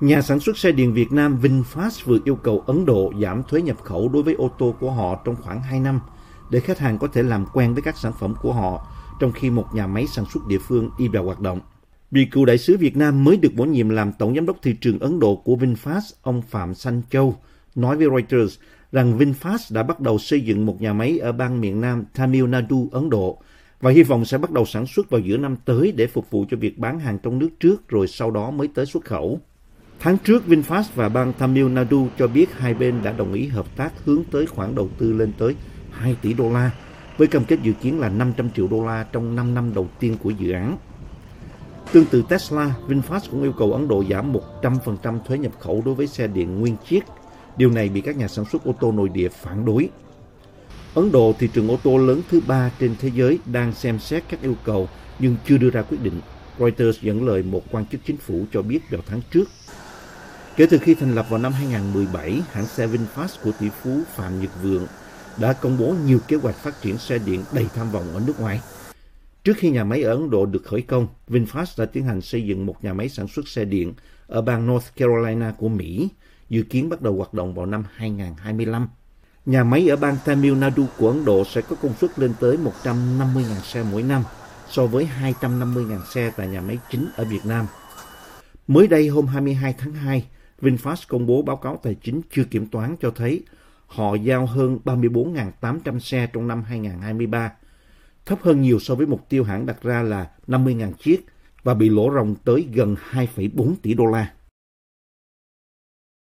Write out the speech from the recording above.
Nhà sản xuất xe điện Việt Nam VinFast vừa yêu cầu Ấn Độ giảm thuế nhập khẩu đối với ô tô của họ trong khoảng 2 năm để khách hàng có thể làm quen với các sản phẩm của họ trong khi một nhà máy sản xuất địa phương đi vào hoạt động. Vị cựu đại sứ Việt Nam mới được bổ nhiệm làm tổng giám đốc thị trường Ấn Độ của VinFast, ông Phạm Sanh Châu, nói với Reuters rằng VinFast đã bắt đầu xây dựng một nhà máy ở bang miền Nam Tamil Nadu, Ấn Độ, và hy vọng sẽ bắt đầu sản xuất vào giữa năm tới để phục vụ cho việc bán hàng trong nước trước rồi sau đó mới tới xuất khẩu. Tháng trước, VinFast và bang Tamil Nadu cho biết hai bên đã đồng ý hợp tác hướng tới khoản đầu tư lên tới 2 tỷ đô la, với cam kết dự kiến là 500 triệu đô la trong 5 năm đầu tiên của dự án. Tương tự Tesla, VinFast cũng yêu cầu Ấn Độ giảm 100% thuế nhập khẩu đối với xe điện nguyên chiếc. Điều này bị các nhà sản xuất ô tô nội địa phản đối. Ấn Độ, thị trường ô tô lớn thứ ba trên thế giới, đang xem xét các yêu cầu nhưng chưa đưa ra quyết định. Reuters dẫn lời một quan chức chính phủ cho biết vào tháng trước. Kể từ khi thành lập vào năm 2017, hãng xe VinFast của tỷ phú Phạm Nhật Vượng đã công bố nhiều kế hoạch phát triển xe điện đầy tham vọng ở nước ngoài. Trước khi nhà máy ở Ấn Độ được khởi công, VinFast đã tiến hành xây dựng một nhà máy sản xuất xe điện ở bang North Carolina của Mỹ, dự kiến bắt đầu hoạt động vào năm 2025. Nhà máy ở bang Tamil Nadu của Ấn Độ sẽ có công suất lên tới 150.000 xe mỗi năm, so với 250.000 xe tại nhà máy chính ở Việt Nam. Mới đây hôm 22 tháng 2, VinFast công bố báo cáo tài chính chưa kiểm toán cho thấy họ giao hơn 34.800 xe trong năm 2023, thấp hơn nhiều so với mục tiêu hãng đặt ra là 50.000 chiếc và bị lỗ ròng tới gần 2,4 tỷ đô la.